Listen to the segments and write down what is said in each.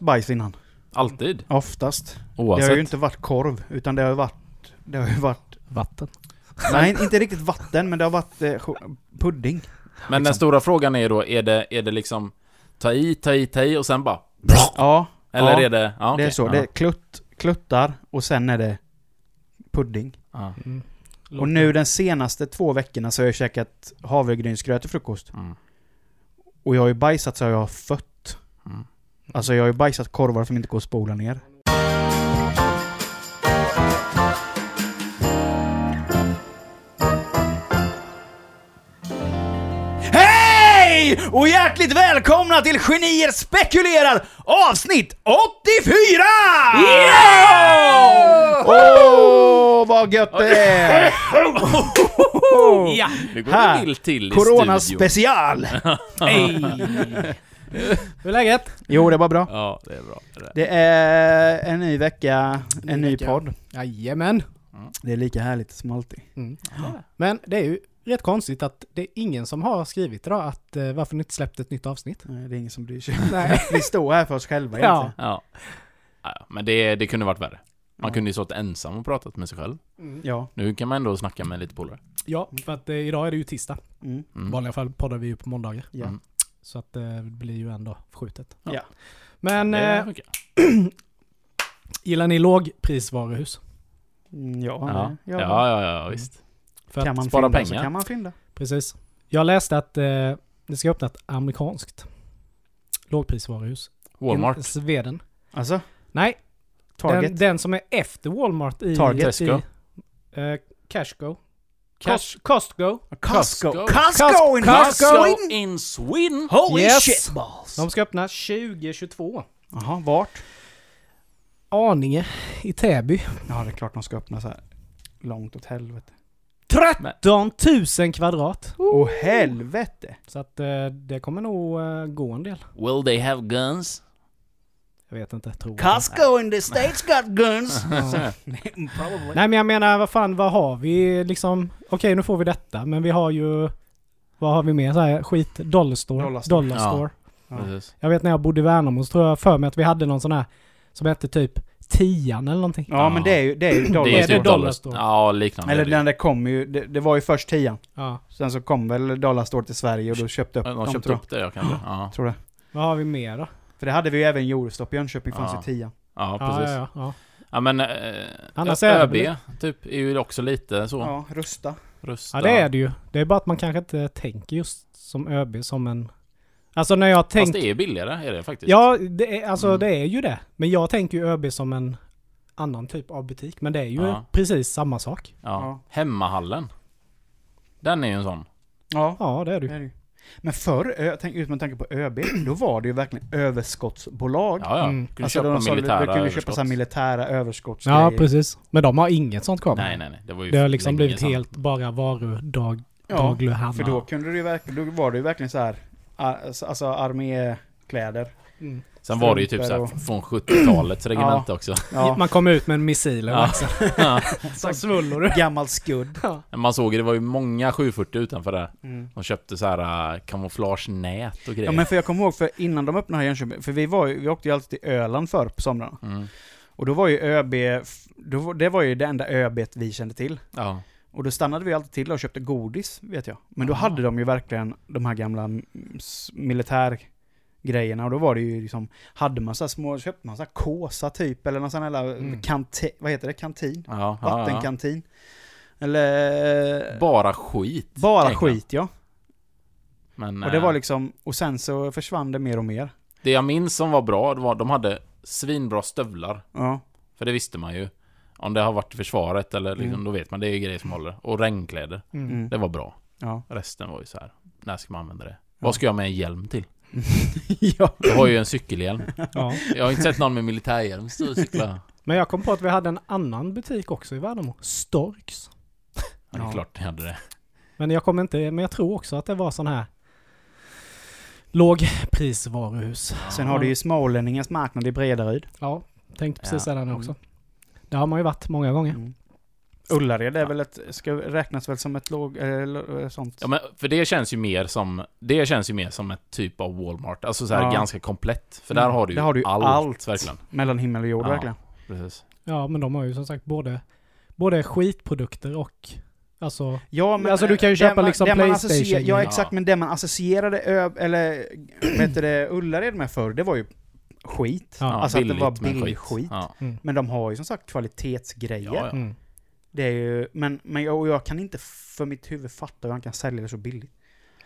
bajs innan. Alltid. Oftast. Det Oavsett. har ju inte varit korv, utan det har ju varit... Det har ju varit... Vatten. Nej, inte riktigt vatten, men det har varit eh, pudding. Men den liksom. stora frågan är då, är det, är det liksom ta i, ta i, ta i och sen bara... Ja, Eller Ja, är det... Ja, det okej. är så. Ja. Det är klutt, kluttar och sen är det pudding. Ja. Mm. Och nu de senaste två veckorna så har jag käkat havregrynsgröt till frukost. Mm. Och jag har ju bajsat så jag har fött. Alltså jag har ju bajsat korvar som inte går att spola ner. Hej! Och hjärtligt välkomna till Genier spekulerar avsnitt 84! Åh, vad gött det är! Ja! Nu går Här. det vilt till i Corona studion. special! Hej! Hur är läget? Jo, det var bra. Ja, det är bra. Det är. En ny vecka, Ny en ny vecka. podd. Jajamän. Det är lika härligt som alltid. Mm. Men det är ju rätt konstigt att det är ingen som har skrivit idag att eh, varför ni inte släppt ett nytt avsnitt. Nej, Det är ingen som bryr sig. Nej. Vi står här för oss själva Ja. egentligen. Ja. ja. Men det, det kunde varit värre. Man Ja. kunde ju stått ensam och pratat med sig själv. Ja. Nu kan man ändå snacka med lite polare. Ja, för att eh, idag är det ju tisdag. Mm. I Mm. vanliga fall poddar vi ju på måndagar. Ja. Mm. Så att eh, det blir ju ändå skjutet. Ja. Men Det eh, funkar. gillar ni lågprisvaruhus? Mm, ja, Ja. Ja, ja, ja, visst. För Kan att, man spara fynda så pengar. kan man fynda. precis. Jag läste att eh, det ska öppna ett amerikanskt lågprisvaruhus. Walmart. I Sweden. Alltså, Nej, Target. Den, den som är efter Walmart i... Target. Tesco. I, eh, Cashgo. Cash- Cost, Costco. Costco. Costco. Costco in Costco. Sweden! in Sweden! Holy Yes. shit balls! De ska öppna 2022. Jaha, vart? Aninge i Täby. Ja, det är klart de ska öppna så här långt åt helvete. 13 000 kvadrat. Åh helvete! Så att eh, det kommer nog eh, gå en del. Will they have guns? Jag vet inte, tror. Costco in the States got guns! Ja. Probably. Nej men jag menar, vad fan, vad har vi liksom? Okej, nu får vi detta, men vi har ju... Vad har vi mer? Så här, skit, Dollarstore. Dollarstore. Dollarstore. Ja. Ja. Precis. Jag vet när jag bodde i Värnamo så tror jag för mig att vi hade någon sån här som hette typ Tian eller någonting. Ja, men det är ju, det är ju Det är Dollar det typ Store. Dollar dollar Store? Ja, liknande. Eller är det. den där kom ju, det, det var ju först tian. Ja. Sen så kom väl Dollarstore till Sverige och då köpte upp De dem köpte tror jag. upp det, jag kanske. Ja, Tror det. Vad har vi mer då? För det hade vi ju även i Eurostop i Jönköping fanns Ja. ju tian. ja Ja, precis. ja, ja. Ja men... Eh, Annars är det ÖB, väl- typ, är ju också lite så. Ja, rusta. Rusta. ja, det är det ju. Det är bara att man kanske inte tänker just som ÖB som en... Alltså när jag Fast tänkt... det är billigare, är det faktiskt. Ja, det är, alltså Mm. det är ju det. Men jag tänker ju ÖB som en annan typ av butik. Men det är ju Ja. precis samma sak. Ja. Ja. Hemmahallen. Den är ju en sån. Ja, Ja, det är det det är ju. Men förr, ut med tanke på ÖB, då var det ju verkligen överskottsbolag. Ja, ja. Mm. Kunde Alltså köpa de militära Du kunde överskott. köpa så här militära överskottsgrejer. Ja, precis. Men de har inget sånt kvar. Nej, nej, nej. Det var ju Det har liksom blivit sedan. helt bara varudag, Ja, för då kunde det ju verkligen, då var det ju verkligen så här, ar- alltså armékläder. Mm. Sen var det ju typ såhär från 70-talets regemente också. Ja, Man kom ut med en missil Ja. Ja. Som svullor du. gammalt skudd. Ja. Man såg ju, det var ju många 740 utanför där. Mm. De köpte så här äh, kamouflagenät och grejer. Ja men för jag kommer ihåg, för innan de öppnade här i Jönköping, för vi var ju, vi åkte ju alltid till Öland förr på somrarna. Mm. Och då var ju ÖB, då, det var ju det enda ÖB vi kände till. Ja. Och då stannade vi alltid till och köpte godis, vet jag. Men då Aha. hade de ju verkligen de här gamla mm, militärgrejerna och då var det ju liksom, hade man så här små, köpte man så här kåsa typ, eller någon sån här Mm. kantin, vad heter det, kantin? Ja, ja, ja. Vattenkantin. Eller... Bara skit. Bara skit ja. Men, Och det var eh, liksom, och sen så försvann det mer och mer. Det jag minns som var bra, det var de hade svinbra stövlar. Ja. För det visste man ju. Om det har varit försvaret eller liksom, Mm. då vet man, det är ju grejer som håller. Och regnkläder. Mm. Mm. Det var bra. Ja. Resten var ju så här. när ska man använda det? Ja. Vad ska jag med en hjälm till? ja. Jag har ju en cykelhjälm. Ja. Jag har inte sett någon med militärhjälm stå och cykla. Men jag kom på att vi hade en annan butik också i Värnamo. Storks. Ja, det är Ja. klart jag hade det. Men jag kommer inte, men jag tror också att det var sån här lågprisvaruhus. Sen har du ju smålänningens marknad i Bredaryd. Ja, tänkte precis Ja. säga den också. Där har man ju varit många gånger. Mm. Ullared är väl ett, ska räknas väl som ett låg, eller sånt. Ja, men för det känns ju mer som, det känns ju mer som ett typ av Walmart. Alltså så här Ja. ganska komplett. För där Mm, har du ju, har du ju allt, allt. verkligen. Mellan himmel och jord Ja. verkligen. Precis. Ja, men de har ju som sagt både, både skitprodukter och alltså... Ja, Alltså, du kan ju det köpa man- liksom PlayStation Ja, grejer. exakt. Men det man associerade ö, eller vad heter det, Ullared med förr, det var ju skit. Ja, alltså att det var billigt, men billig skit. Ja. Mm. Men de har ju som sagt kvalitetsgrejer. Ja, ja. Mm. Det är ju, men, men jag, jag kan inte för mitt huvud fatta hur han kan sälja det så billigt.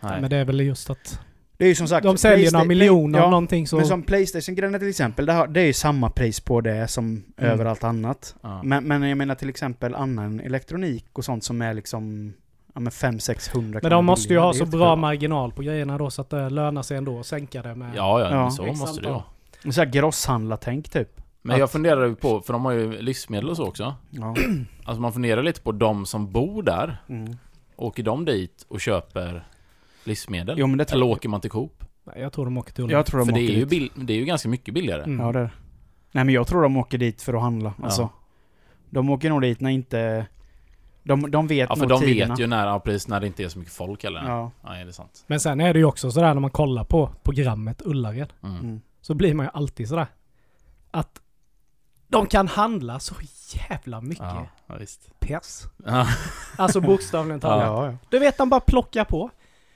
Nej. Men det är väl just att Det är ju som sagt... de säljer några miljoner ja, någonting så... Men som Playstation-grejerna till exempel, det, har, det är ju samma pris på det som Mm. överallt annat. Ja. Men, men jag menar till exempel annan elektronik och sånt som är liksom ja, men 500-600 Men de måste ju ha så bra marginal på grejerna då så att det lönar sig ändå att sänka det med... Ja, ja, Ja. så måste det vara. Så här grosshandlartänk typ. Men jag Att- funderar ju på, för de har ju livsmedel och så också. Ja. Alltså man funderar lite på de som bor där. Mm. Åker de dit och köper livsmedel? Jo men det Eller tror jag. åker man till Coop? Nej, Jag tror de åker till Jag tror de För det åker är, ju bill- det är ju ganska mycket billigare. Mm. Ja det är det. Nej men jag tror de åker dit för att handla. Ja. Alltså. De åker nog dit när inte... De, de vet Ja, för de tiderna. vet ju när, ja, precis, när det inte är så mycket folk eller? Ja. Ja. Nej, det är sant. Men sen är det ju också sådär när man kollar på programmet Ullared. Mm. Mm. Så blir man ju alltid sådär. Att de kan handla så jävla mycket Ja, ja, visst. pess. Ja. Alltså bokstavligen talat. Ja, ja. Du vet, de bara plockar på.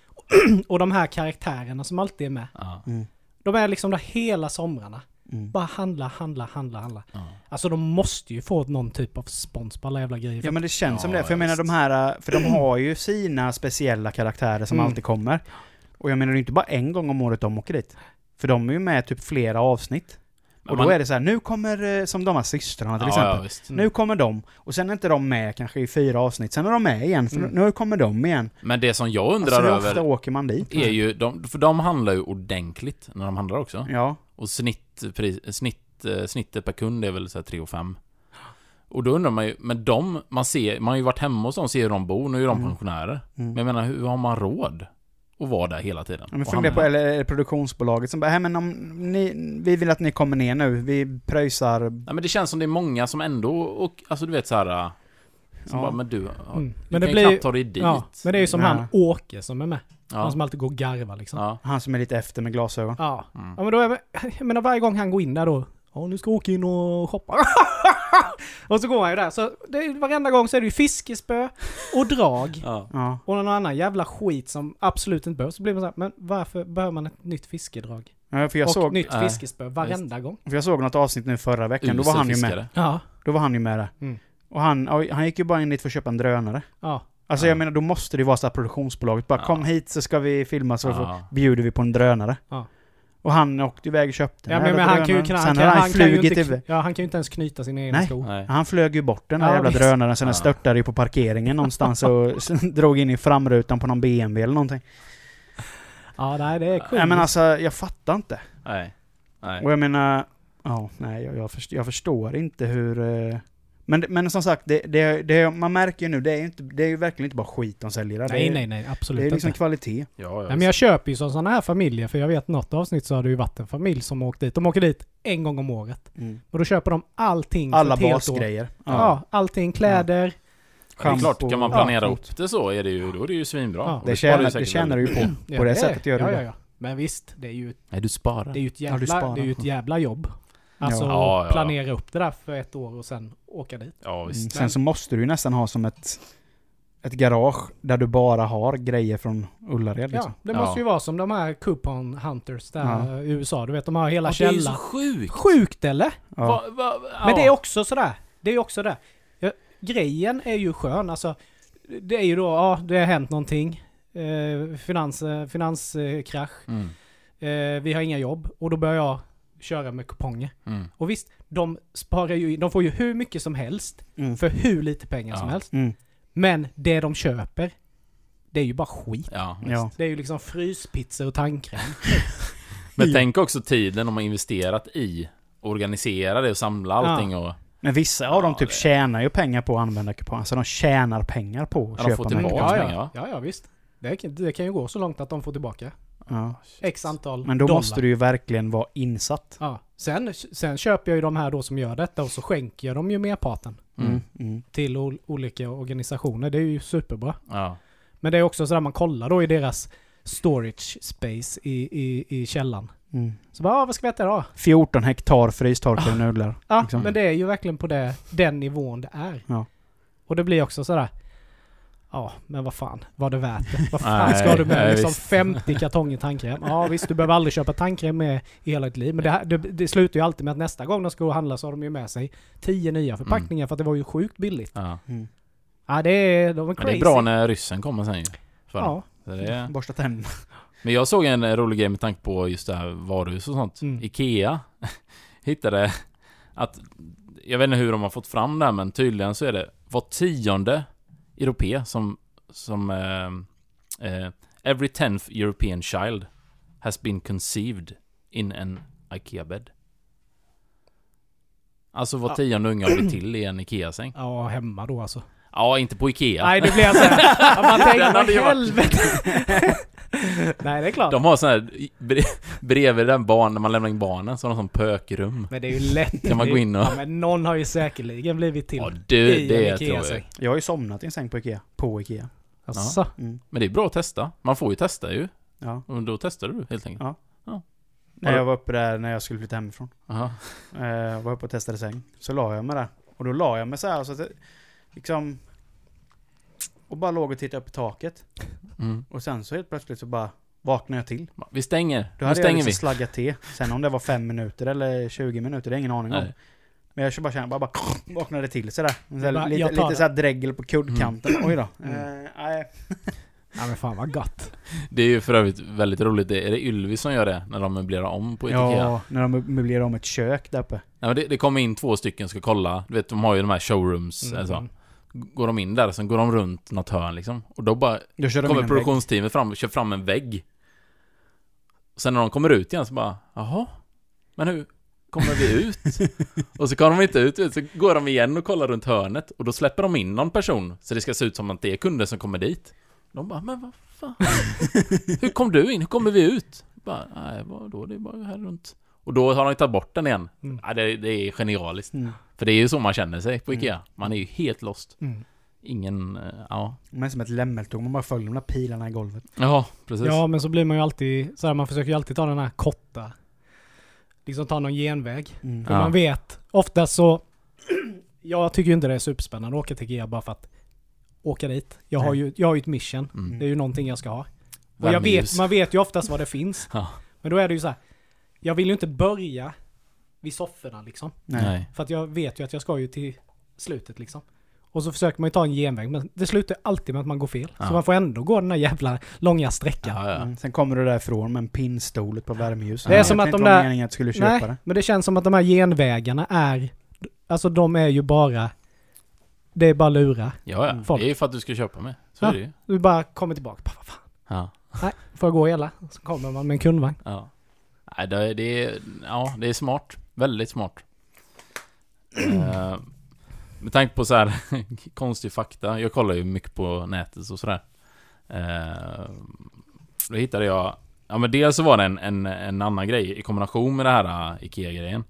Och de här karaktärerna som alltid är med. Ja. Mm. De är liksom där hela somrarna. Mm. Bara handla, handla, handla, handla. Ja. Alltså de måste ju få någon typ av spons på alla jävla grejer. Ja men det känns som Ja, det, för jag ja, menar de här, för de har ju sina speciella karaktärer som Mm. alltid kommer. Och jag menar det är inte bara en gång om året de åker dit. För de är ju med typ flera avsnitt. Och då man- är det så här, nu kommer, eh, som de här systrarna till ja, exempel. Ja, visst. Nu kommer de, och sen är inte de med kanske i fyra avsnitt, sen är de med igen, för Mm. nu kommer de igen. Men det som jag undrar Alltså över ofta åker man dit? är ju, de, för de handlar ju ordentligt när de handlar också. Ja. Och snitt, pris, snitt, eh, snittet per kund är väl så här 3 och 5. Och då undrar man ju, men de, man ser, man har ju varit hemma hos dem, ser hur de bor, nu är de Mm. pensionärer. Mm. Men jag menar, hur har man råd att vara där hela tiden? Ja, men Och fundera på, eller är det produktionsbolaget som bara, "Hej, men om ni, vi vill att ni kommer ner nu, vi pröjsar... Nej men det känns som det är många som ändå, och, alltså du vet så här. äh, Som Ja. bara, men du, ja, Mm. du Men det kan blir knappt ta dig dit. Ja, men det är ju som Ja. han Åke som är med. Han ja. som alltid går och garvar liksom. ja. Han som är lite efter med glasögon. Ja. Mm. Ja men då är jag menar varje gång han går in där då. Ja nu ska jag åka in och shoppa. och så går han ju där. Så det är, varenda gång så är det ju fiskespö och drag. Ja. Ja. Och någon annan jävla skit som absolut inte behövs. Så blir man så här, men varför behöver man ett nytt fiskedrag? Ja, för jag och såg, nytt Nej, fiskespö varenda gång. för jag såg något avsnitt nu förra veckan, då var Usel han ju med. fiskare. Ja. Då var han ju med där. Mm. Och han, han gick ju bara in dit för att köpa en drönare. Ja. Alltså Ja. jag menar, då måste det vara så här produktionsbolaget bara Ja. kom hit så ska vi filma så Ja. bjuder vi på en drönare. Ja. Och han åkte iväg och köpte Ja den men, han kan ju drönaren. Sen han, har han han kan ju flugit inte, iväg. ja, han kan ju inte ens knyta sina egna Nej. skor. Nej. Han flög ju bort den där Ja, jävla visst. drönaren, sen den Ja. störtade ju på parkeringen någonstans och drog in i framrutan på någon BMW eller någonting. Ja nej det är coolt. Nej men alltså, jag fattar inte. Nej. Nej. Och jag menar, ja, nej, jag, jag, förstår, jag förstår inte hur... Men, men som sagt, det, det, det, man märker ju nu, det är ju, inte, det är ju verkligen inte bara skit de säljer där. nej det nej nej absolut Det är liksom inte. kvalitet. Ja, ja, Nej, men jag köper ju som sådana här familjer, för jag vet något avsnitt så har det ju varit en familj som åkt dit. De åker dit en gång om året. Och då köper de allting Alla basgrejer. Ja. allting. Kläder. det är klart, kan man planera Ja. upp det så är det ju, då är det ju svinbra. Ja. Det tjänar, det tjänar du ju på. På det sättet gör du ja, det. ja, ja. Men visst, det är ju, Nej, du sparar. det är ju ett Ja, du jävla, sparar. det är ju ett jävla jobb. Alltså Ja. Ja, ja. planera upp det där för ett år och sen åka dit. Ja, Mm. visst. Sen så måste du ju nästan ha som ett, ett garage där du bara har grejer från Ullared liksom. Ja, det Ja. måste ju vara som de här coupon hunters där Ja. i USA. Du vet, de har hela Ja, det är så källan. sjukt! Sjukt eller? Ja. Va, va, Men det är också sådär. Det är också det. Ja, grejen är ju skön. Alltså, det är ju då, ja, det har hänt någonting. Eh, finans, eh, finanskrasch. Mm. Eh, vi har inga jobb. Och då börjar jag köra med kuponger. Mm. Och visst, de sparar ju, de får ju hur mycket som helst. Mm. För hur lite pengar som Ja. helst. Mm. Men det de köper, det är ju bara skit. Ja. Ja. Det är ju liksom fryspizza och tandkräm. Men tänk också tiden de har investerat i organisera det och samla allting och... Men vissa av dem typ det- tjänar ju pengar på att använda kuponger. Alltså de tjänar pengar på att Ja, de köpa får tillbaka. pengar, ja. ja, ja, visst. Det kan, det kan ju gå så långt att de får tillbaka. Ja. X antal Men då dollar. måste du ju verkligen vara insatt. Ja. Sen, sen köper jag ju de här då som gör detta och så skänker jag dem ju merparten Mm. Mm. Mm. till ol- olika organisationer. Det är ju superbra. Ja. Men det är också sådär man kollar då i deras storage space i, i, i källan. Mm. Så bara, ah, vad ska vi äta idag? 14 hektar frystorkade nudlar. Ja, Liksom. men det är ju verkligen på det, den nivån det är. Ja. Och det blir också sådär, ja, men vad fan, var det värt det? Vad fan ska du med nej, liksom visst. 50 kartonger tandkräm? Ja visst, du behöver aldrig köpa tandkräm med i hela ditt liv. Men det, här- det, det slutar ju alltid med att nästa gång de ska gå och handla så har de ju med sig 10 nya förpackningar för att det var ju sjukt billigt. ja. Mm. Ja, det är, de är Men crazy. det är bra när ryssen kommer sen ju. För Ja. Är... Borsta tänderna. Men jag såg en rolig grej med tanke på just det här varuhus och sånt. Mm. Ikea hittade att, jag vet inte hur de har fått fram det här, men tydligen så är det var tionde europe som, som eh, eh, every tenth European child has been conceived in an IKEA-bed. Alltså var tionde unge har blivit till i en IKEA-säng. Ja, hemma då alltså. Ja, inte på IKEA. Nej, det blir alltså... man tänker, vad helvete. Nej, det är klart. De har sån här, bre- bredvid den barn, när man lämnar in barnen, så har de sån pökrum. Men det är ju lätt. Kan man gå in och- Ja, men någon har ju säkerligen blivit till Ja du, i det en tror jag. Jag har ju somnat i en säng på Ikea. På Ikea. Asså? Mm. Men det är bra att testa. Man får ju testa ju. Ja. Och då testar du helt enkelt. Ja. När jag var uppe där när jag skulle flytta hemifrån. Aha. Eh, Jag var uppe och testade säng. Så la jag mig där. Och då la jag mig så här så att det, liksom... Och bara låg och tittade upp i taket. Mm. Och sen så helt plötsligt så bara vaknade jag till. Vi stänger. Då Nu hade jag liksom vi. slaggat till. Sen om det var fem minuter eller 20 minuter, det är ingen aning om. Nej. Men jag bara kände, bara, bara vaknade till sådär. Så här, Bara, lite lite såhär dregel på kuddkanten. Oj då. Mm. Eh, nej. Ja men fan vad gott. Det är ju för övrigt väldigt roligt. Det- Är det Ylvis som gör det? När de möblerar om på Ikea? Ja, när de möblerar om ett kök där uppe. Nej, men det, det kommer in två stycken ska kolla. Du vet, de har ju de här showrooms. Mm. Eller så. Går de in där, sen går de runt något hörn liksom. Och då bara Då kommer produktionsteamet fram och kör fram en vägg. Sen när de kommer ut igen så bara, jaha? Men hur kommer vi ut? och så kommer de inte ut, ut, så går de igen och kollar runt hörnet. Och då släpper de in någon person, så det ska se ut som att det är kunder som kommer dit. De bara, men vad fan? hur kom du in? Hur kommer vi ut? Bara, nej vadå, det är bara här runt. Och då har de tagit bort den igen. Mm. Ja, det, det är genialiskt. Mm. För det är ju så man känner sig på Mm. Ikea. Man är ju helt lost. Mm. Ingen, eh, ja. Men som ett lämmeltåg, man bara följer de där pilarna i golvet. Ja, precis. Ja men så blir man ju alltid, så här, man försöker ju alltid ta den här korta. Liksom ta någon genväg. Mm. För Ja. man vet, ofta så... Jag tycker ju inte det är superspännande att åka till Ikea bara för att åka dit. Jag har Nej. ju, jag har ju ett mission. Mm. Det är ju någonting jag ska ha. Och jag vet, man vet ju oftast vad det finns. Ja. Men då är det ju så här. Jag vill ju inte börja vid sofforna liksom. Nej. För att jag vet ju att jag ska ju till slutet liksom. Och så försöker man ju ta en genväg, men det slutar alltid med att man går fel. Ja. Så man får ändå gå den där jävla långa sträckan. Ja, ja. Mm. Sen kommer du därifrån med en pinnstol på värmeljus. Det är som att de där- meningen att skulle köpa Nej, det. men det känns som att de här genvägarna är... Alltså de är ju bara... Det är bara lura. Ja, ja. Folk. Det är ju för att du ska köpa med. Så Ja. är det ju. Du bara kommer tillbaka. Vad fan. Ja. Nej, får jag gå hela? Så kommer man med en kundvagn. Ja. Nej, det är... Ja, det är smart. Väldigt smart. uh, med tanke på så här konstig fakta. Jag kollar ju mycket på nätet och sådär. Uh, då hittade jag... Ja men dels så var det en, en, en annan grej i kombination med det här uh, IKEA-grejen.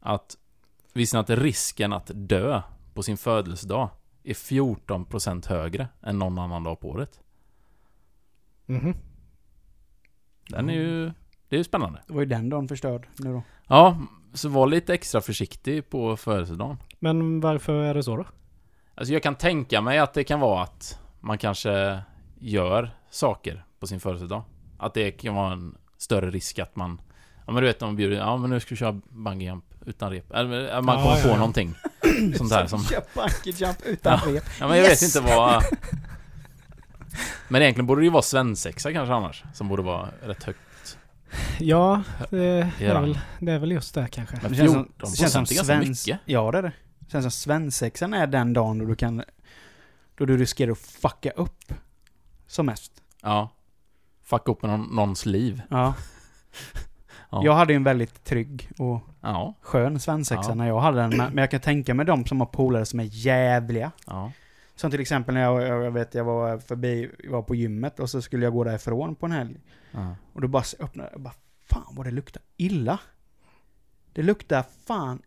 Att visste ni att risken att dö på sin födelsedag är 14% högre än någon annan dag på året? Mhm. Den är ju... Det är ju spännande. Det var ju den dagen förstörd nu då. Ja, så var lite extra försiktig på födelsedagen. Men varför är det så då? Alltså jag kan tänka mig att det kan vara att man kanske gör saker på sin födelsedag. Att det kan vara en större risk att man... Ja men du vet, de bjuder... Ja men nu ska vi köra bungyjump utan rep. Eller man Ja, kommer ja, på ja. någonting. Sånt där som... Köp bungee jump utan rep. Ja men jag Yes! vet inte vad... Men egentligen borde det ju vara svensexa kanske annars. Som borde vara rätt högt. Ja, det är, väl, det är väl just det kanske. Men Det känns som, 14% det känns som svens... mycket. Ja det är det. Det känns som svensexan är den dagen då du kan... Då du riskerar att fucka upp. Som mest. Ja. Fucka upp någon, någons liv. Ja. Ja. Jag hade ju en väldigt trygg och Ja. skön svensexa Ja. när jag hade den. Men jag kan tänka mig de som har polare som är jävliga. Ja. Som till exempel när jag, jag, vet, jag var förbi, jag var på gymmet och så skulle jag gå därifrån på en helg. Ja. Och då bara öppnade jag bara, fan vad det luktar illa. Det luktar fan,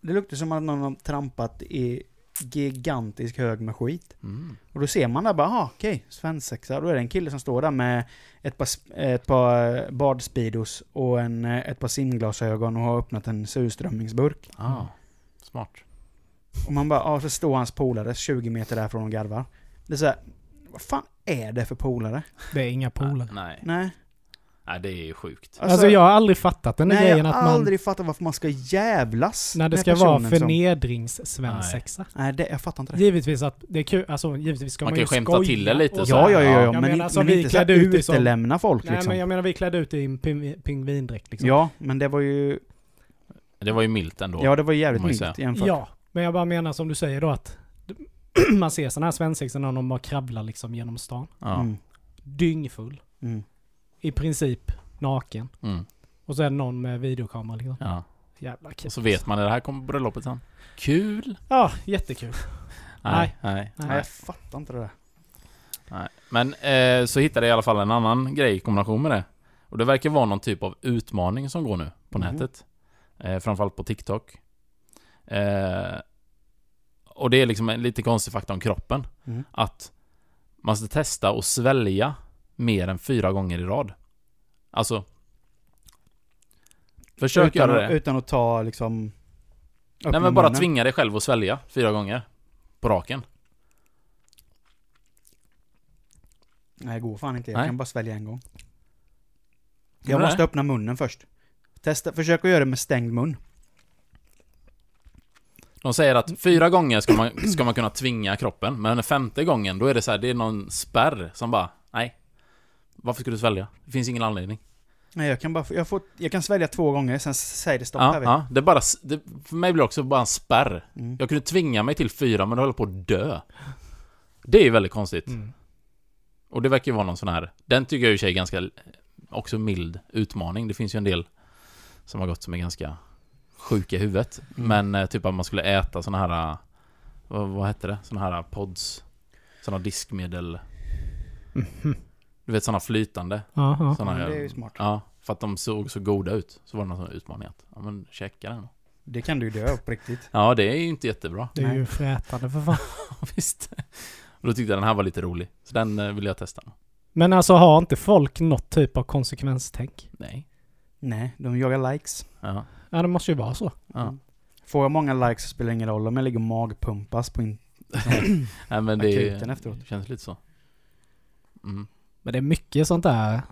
det luktar som att någon har trampat i gigantisk hög med skit. Mm. Och då ser man där bara, ah, okej, svensexa. Då är det en kille som står där med ett par, ett par eh, badspeedos och en, eh, ett par simglasögon och har öppnat en surströmmingsburk. Ah, smart. Och man bara, ja, så står hans polare 20 meter därifrån och garvar. Det är så här, vad fan är det för polare? Det är inga polare. Nej. Nej. Nej, det är ju sjukt. Alltså, jag har aldrig fattat den nej, grejen jag att har man... aldrig fattat varför man ska jävlas När det ska vara förnedrings-svensexa. Nej, det, jag fattar inte det. Givetvis att det är kul, alltså givetvis ska Man man, ju skämta skoja till det lite och så Ja, ja, ja, ja. Jag men, menar, men vi inte så här klädde ut i som- utelämna folk Nej liksom. men jag menar vi klädde ut i en ping- pingvindräkt liksom. Ja, men det var ju... Det var ju milt ändå. Ja, det var jävligt ju milt säga. jämfört. Ja, men jag bara menar som du säger då att man ser sådana här svensexor när de bara kravlar liksom genom stan. Ja. Mm, Dyngfull. mm. I princip naken. Mm. Och så är det någon med videokamera liksom. ja. Jävla kul. Och så vet man att det här kommer på bröllopet sen. Kul! Ja, jättekul. Nej. Nej. Nej, Nej. jag fattar inte det där. nej. Men eh, så hittade jag i alla fall en annan grej i kombination med det. Och det verkar vara någon typ av utmaning som går nu på Mhm. nätet. Eh, framförallt på TikTok. Eh, och det är liksom en lite konstig fakta om kroppen. Mm. Att man ska testa att svälja mer än fyra gånger i rad. Alltså... Försök utan, göra det. utan att ta liksom... Nej men bara tvinga dig själv att svälja fyra gånger. På raken. Nej, det går fan inte. Jag Nej. kan bara svälja en gång. Jag måste öppna munnen först. Testa, försök att göra det med stängd mun. De säger att fyra gånger ska man, ska man kunna tvinga kroppen, men den femte gången, då är det så här, det är någon spärr som bara, nej. Varför ska du svälja? Det finns ingen anledning. Nej, jag kan bara... Jag, får, jag kan svälja två gånger, sen säger det stopp Ja, ja, det är bara, det, för mig blir det också bara en spärr. mm. Jag kunde tvinga mig till fyra, men det håller på att dö. Det är ju väldigt konstigt. Mm. Och det verkar ju vara någon sån här, den tycker jag i sig är ganska, också mild utmaning. Det finns ju en del som har gått som är ganska sjuka i huvudet. Mm. Men eh, typ att man skulle äta såna här, eh, vad, vad hette det? Såna här pods. Såna diskmedel. Mhm. Du vet såna flytande. Ja. Såna, Ja, det är ju smart. Ja, för att de såg så goda ut. Så var det någon sån utmaning att, ja men checka den. Det kan du ju dö på riktigt. Ja, det är ju inte jättebra. Det är Nej. ju frätande för fan. Visst. Och då tyckte jag den här var lite rolig. Så den eh, vill jag testa. Men alltså har inte folk något typ av konsekvenstänk? Nej. Nej, de jagar likes. Ja. Ja, det måste ju vara så. ja. Får jag många likes så spelar det ingen roll om jag ligger och magpumpas på in... Nej men det är- Akuten efteråt. känns lite så. Mm. Men det är mycket sånt där.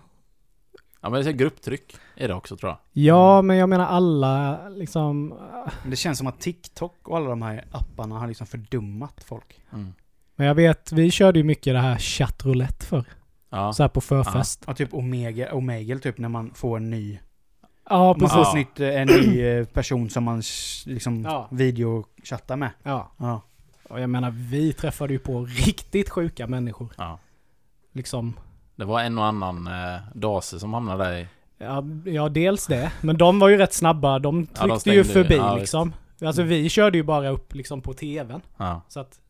Ja men det är grupptryck är det också tror jag. Ja, men jag menar alla liksom... Men det känns som att TikTok och alla de här apparna har liksom fördummat folk. Mm. Men jag vet, vi körde ju mycket det här chattroulette för Ja. Så här på förfest. Ja, typ Omega, Omegle typ när man får en ny... Ja, Man precis. får ett nytt, eh, en ny eh, person som man liksom Ja. videochattar med. Ja. Ja. Och jag menar, vi träffade ju på riktigt sjuka människor. ja. Liksom. Det var en och annan eh, dase som hamnade där i... Ja, ja, dels det. Men de var ju rätt snabba. De Ja, de tryckte ju förbi Ja, liksom. Alltså vi körde ju bara upp liksom på tvn. Ja. Så att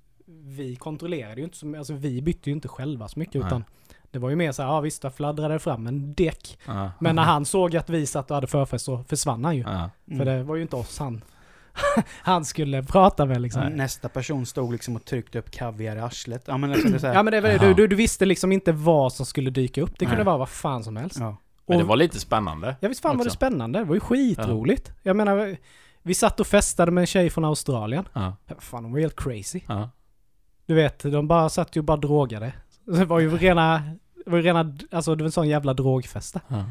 vi kontrollerade ju inte så Alltså vi bytte ju inte själva så mycket Nej. utan det var ju mer så här, ja visst, där fladdrade det fram en däck. Ja. Men när han såg att vi satt och hade förfest så försvann han ju. Ja. Mm. För det var ju inte oss han, han skulle prata med liksom. Nästa person stod liksom och tryckte upp kaviar i arslet. Ja men liksom det är så här, Ja men det var du, du, du visste liksom inte vad som skulle dyka upp. Det kunde Nej. vara vad fan som helst. ja. Men det var lite spännande. Ja visst fan var det också. spännande. Det var ju skitroligt. Jag menar, vi satt och festade med en tjej från Australien. Ja. Ja, Fan, hon var helt crazy. Ja. Du vet, de bara satt ju och bara drogade. Det var ju rena, det var ju rena, alltså det var en sån jävla drogfest där. Ja.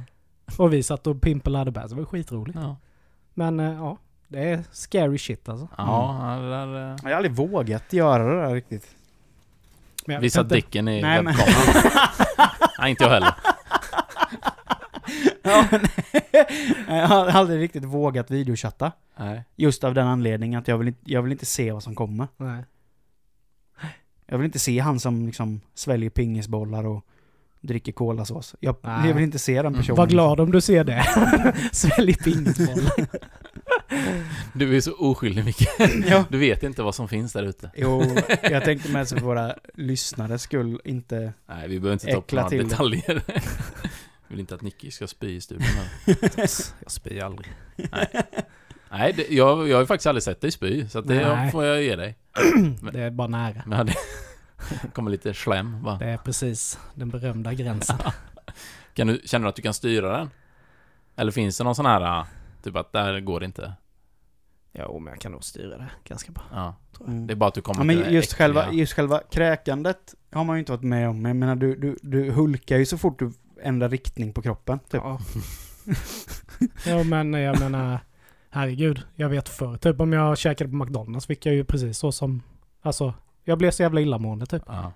Och vi satt och pimpade bär, så det var ju skitroligt. Ja. Men eh, ja, det är scary shit alltså. Ja, det där, eh, Jag har aldrig vågat göra det där riktigt. Men jag vet Visa inte. dicken i Nej, men-. Nej, inte jag heller. Ja, jag har aldrig riktigt vågat videochatta. Nej. Just av den anledningen att jag vill, inte, jag vill inte se vad som kommer. Nej. Jag vill inte se han som liksom sväljer pingisbollar och dricker kolasås. Jag, jag vill inte se den Mm. personen. Var glad om du ser det. Svälj pingisbollar. Du är så oskyldig Micke. Ja. Du vet inte vad som finns där ute. Jo, jag tänkte med för våra lyssnares skull inte... Nej, vi behöver inte ta upp några till det. detaljer. Jag vill inte att Nicky ska spy i studion här. Jag spyr aldrig. Nej, det, jag, jag har ju faktiskt aldrig sett dig spy, så att det Nej. får jag ge dig. Det är bara nära. Men det kommer lite slem va? Det är precis den berömda gränsen. Kan du, känner du att du kan styra den? Eller finns det någon sån här, typ att där går det inte? Jo, men jag kan nog styra det ganska bra. Ja. Mm. Det är bara att du kommer Ja, till men just äckliga. själva, just själva kräkandet har man ju inte varit med om. Jag menar, du, du, du hulkar ju så fort du ändrar riktning på kroppen. Typ. Ja. ja, men jag menar, herregud. Jag vet förr, typ om jag käkade på McDonalds fick jag ju precis så som, alltså, jag blev så jävla illamående typ. Ja.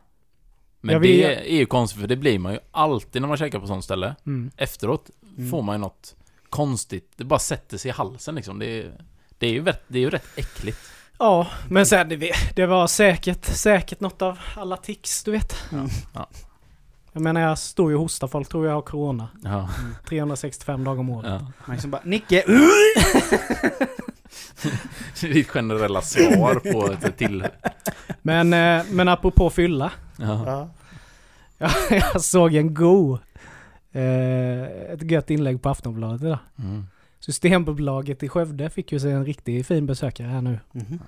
Men Jag vill- det är ju konstigt för det blir man ju alltid när man käkar på sånt ställe. Mm. Efteråt Mm. får man ju något konstigt. Det bara sätter sig i halsen liksom. Det är, det är, ju, rätt, det är ju rätt äckligt. Ja, men sen det, det var säkert, säkert något av alla tics, du vet. Mm. Ja. Jag menar, jag står ju och hostar. Folk tror jag har corona. Ja. 365 dagar om året. ja. Man liksom bara, Nicke! Ditt generella svar på ett till... Men, eh, men apropå fylla. Ja. Ja. Jag, jag såg en go. Eh, ett gött inlägg på Aftonbladet idag. Mm. Systembolaget i Skövde fick ju sig en riktigt fin besökare här nu. Mhm.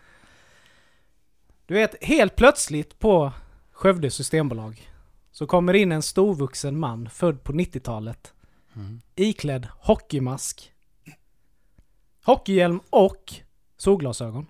Du vet, helt plötsligt på Skövde Systembolag så kommer in en storvuxen man född på 90-talet Mm. iklädd hockeymask, hockeyhjälm och solglasögon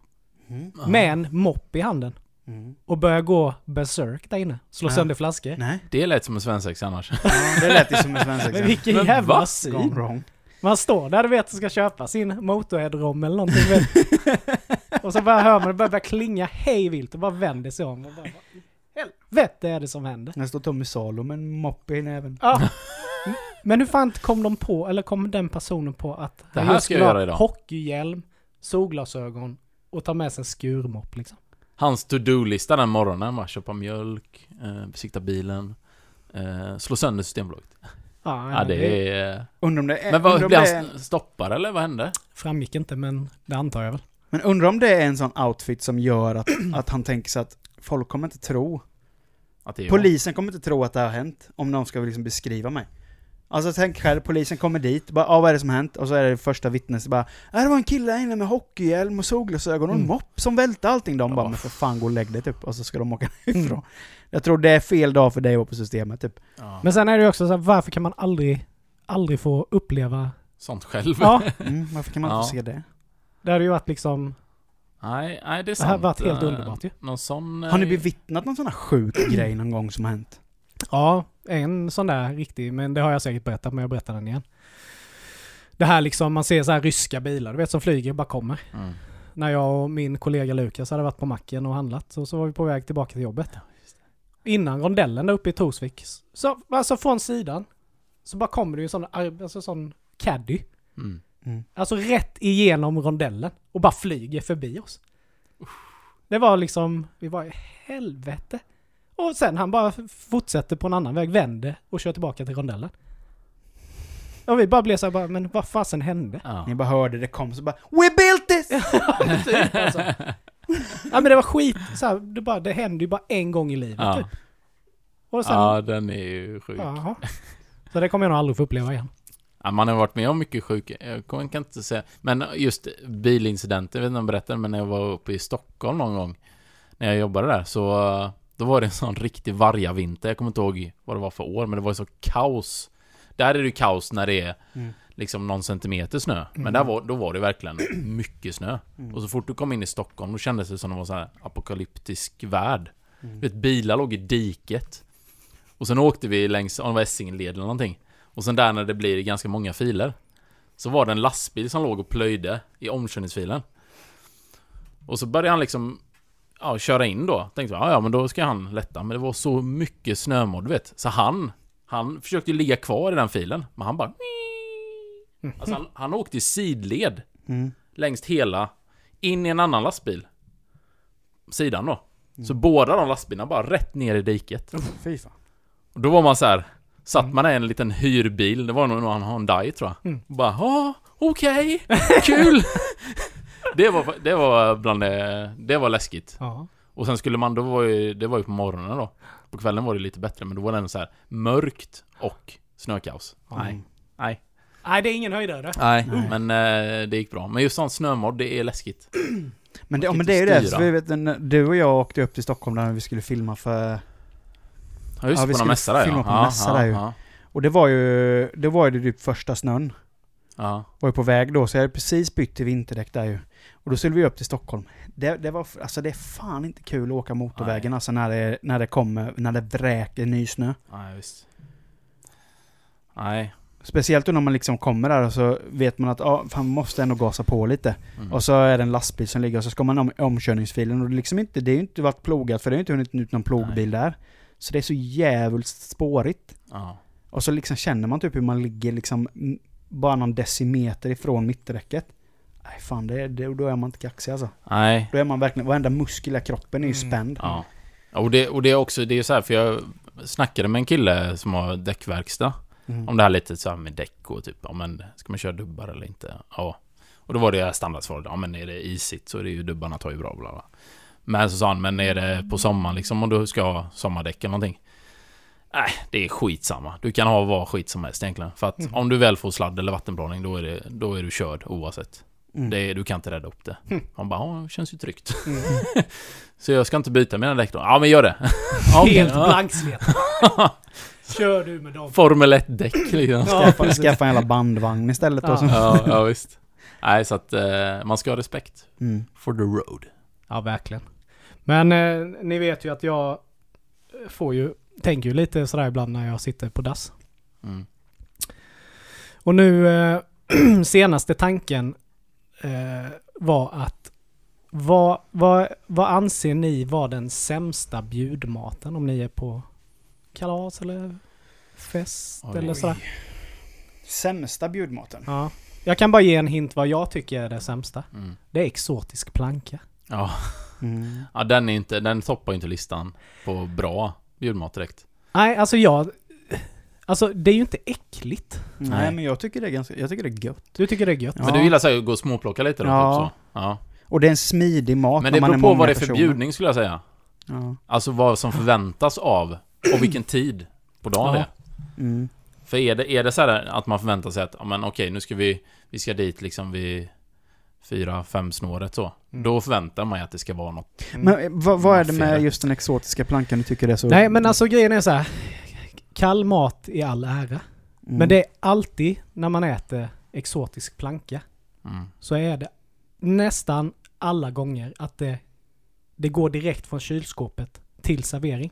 Mm. Med en mopp i handen Mm. och börjar gå berserk där inne. Slå Ja. sönder flaskor. Nej, Det lät som en svensexa annars. ja, det lät ju som en svensexa. Men vilken Men jävla syn! Man står där du vet och ska köpa sin motorhead-rom eller någonting. vet. och så bara hör man det börjar, klinga hej vilt och bara vänder sig om och bara helvete är det som händer? Där står Tommy Salo med en moppe i näven. Ja. Men hur fan kom de på, eller kom den personen på att Det här ska jag göra idag. hockeyhjälm, solglasögon och ta med sig en skurmopp liksom? Hans to-do-lista den morgonen var köpa mjölk, eh, besikta bilen, eh, slå sönder Systembolaget. Ja, det är... Undrar om det är... Men vad, blev är han stoppad eller vad hände? framgick inte men det antar jag väl. men undrar om det är en sån outfit som gör att, att han tänker sig att folk kommer inte tro. Att det är Polisen kommer inte tro att det har hänt, om någon ska liksom beskriva mig. Alltså tänk själv, polisen kommer dit, bara ah, vad är det som hänt? Och så är det första vittnet, bara ah, det var en kille här inne med hockeyhjälm och solglasögon och en Mm. mopp som välte allting. De bara, Ja. men för fan gå och lägg dig typ. Och så ska de åka ifrån. Jag tror det är fel dag för dig att vara på systemet typ. Ja. Men sen är det ju också så här, varför kan man aldrig, aldrig få uppleva... Sånt själv. Ja, Mm, varför kan man inte Ja. få se det? det hade ju varit liksom... Nej, nej, det är Det sant. här varit helt Eh, underbart ju. Någon sån... eh, Har ni bevittnat någon sån här sjuk grej någon gång som har hänt? Ja, en sån där riktig, men det har jag säkert berättat, men jag berättar den igen. Det här liksom, man ser så här ryska bilar, du vet som flyger, bara kommer. Mm. När jag och min kollega Lukas hade varit på macken och handlat, och så var vi på väg tillbaka till jobbet. Innan rondellen där uppe i Torsvik, så alltså från sidan, så bara kommer det ju en sån, alltså sån caddy. Mm. Mm. Alltså rätt igenom rondellen och bara flyger förbi oss. Det var liksom, vi var i helvete. Och sen han bara fortsätter på en annan väg, vänder och kör tillbaka till rondellen. Och vi bara blev så här, bara, men vad fasen hände? Ja. Ni bara hörde det kom så bara We built this! typ, alltså. Ja men det var skit, så här, det, bara, det hände ju bara en gång i livet Ja. typ. Och sen, ja, den är ju sjuk. jaha. Så det kommer jag nog aldrig få uppleva igen. Ja, man har varit med om mycket sjuka, jag kan inte säga, men just bilincidenter, jag vet inte om jag berättade, men när jag var uppe i Stockholm någon gång, när jag jobbade där, så då var det en sån riktig vargavinter, jag kommer inte ihåg vad det var för år, men det var ju så kaos. Där är det ju kaos när det är Mm. liksom någon centimeter snö, men Mm. där var, då var det verkligen mycket snö. Mm. Och så fort du kom in i Stockholm, då kändes det som det var så här apokalyptisk värld. Mm. Vet, bilar låg i diket. Och sen åkte vi längs, om det var Essingeleden eller någonting. Och sen där när det blir ganska många filer. Så var det en lastbil som låg och plöjde i omkörningsfilen. Och så började han liksom ja, köra in då. Tänkte jag, ja, men då ska han lätta. Men det var så mycket snömodd, vet. Så han, han försökte ligga kvar i den filen. Men han bara... Alltså han, han åkte i sidled Mm. längs hela, in i en annan lastbil. Sidan då. Så båda de lastbilarna bara rätt ner i diket. Fy fan. Och då var man så här. Satt man i en liten hyrbil, det var nog en Hyundai tror jag. Mm. Och bara "Ja." Okej, kul! det, var, det var bland det, det var läskigt. Ja. Och sen skulle man, då var ju, det var ju på morgonen då. På kvällen var det lite bättre, men då var det ändå så här mörkt och snökaos. Nej, Mm. nej. Nej, det är ingen höjdare. Nej, Nej. men eh, det gick bra. Men just sån snömodd, det är läskigt. Men, det, ja, men det är ju det, så vi vet, du och jag åkte upp till Stockholm där vi skulle filma för... Ja, just Ja, det, vi på någon skulle mässa där filma ja. på ja, mässa ja, där ju. Och det var ju, det var ju typ första snön. ja. Var ju på väg då, så jag hade precis bytt till vinterdäck där ju. Och då skulle vi upp till Stockholm. Det, det var, alltså det är fan inte kul att åka motorvägen alltså när det, när det kommer, när det vräker ny snö. Nej, visst. Nej. Speciellt när man liksom kommer där och så vet man att ja, fan, man måste ändå gasa på lite. Mm. Och så är det en lastbil som ligger och så ska man om omkörningsfilen och det, är liksom inte, det är ju inte varit plogat för det har inte hunnit ut någon plogbil där. Så det är så jävligt spårigt. Ja. Och så liksom känner man typ hur man ligger liksom bara någon decimeter ifrån mitträcket. Nej fan, det, det, då är man inte kaxig alltså. Nej. Då är man verkligen, varenda muskel i kroppen är ju Mm. spänd. Ja. Och det, och det är också, det är så här, för jag snackade med en kille som har däckverkstad. Mm. Om det här lite så här med däck och typ, ja men ska man köra dubbar eller inte? Ja. Och då var det standardsvaret, ja men är det isigt så är det ju dubbarna tar ju bra bla bla. Men så sa han, men är det på sommaren liksom om du ska ha sommardäck eller någonting? Nej, det är skitsamma. Du kan ha vad skit som helst egentligen. För att Mm. om du väl får sladd eller vattenplaning då är, det, då är du körd oavsett. Mm. Det, du kan inte rädda upp det. Mm. Han bara, ja det känns ju tryggt. Mm. Så jag ska inte byta mina däck då? Ja men gör det. Helt blankslet. Kör du med dem. Formel 1-däck liksom. Ja, Skaffa, skaffa en jävla bandvagn istället då. Ja. Ja, ja visst. Nej, så att eh, man ska ha respekt Mm. for the road. Ja, verkligen. Men eh, ni vet ju att jag får ju, tänker ju lite sådär ibland när jag sitter på dass. Mm. Och nu, eh, senaste tanken eh, var att vad, vad, vad anser ni var den sämsta bjudmaten om ni är på kalas eller fest Oj. eller sådär? Sämsta bjudmaten? Ja. Jag kan bara ge en hint vad jag tycker är det sämsta. Mm. Det är exotisk planka. Ja. Mm. ja, den är inte, den toppar inte listan på bra bjudmat direkt. Nej, alltså jag... Alltså det är ju inte äckligt. Nej, Nej. men jag tycker det är ganska, jag tycker det är gött. Du tycker det är gött? Ja. Men du gillar så att gå och småplocka lite då? Ja. Typ så. ja. Och det är en smidig mat Men det man beror är på vad det är för bjudning skulle jag säga. Ja. Alltså vad som förväntas av och vilken tid på dagen Ja. det är. Mm. För är det, är det så här att man förväntar sig att, ja men okej nu ska vi, vi ska dit liksom vid fyra, fem snåret så. Mm. Då förväntar man ju att det ska vara något. Men eh, vad, vad är det med just den exotiska plankan du tycker det är så... Nej men alltså grejen är så här. Kall mat i all ära. Mm. Men det är alltid när man äter exotisk planka. Mm. Så är det nästan alla gånger att det, det går direkt från kylskåpet till servering.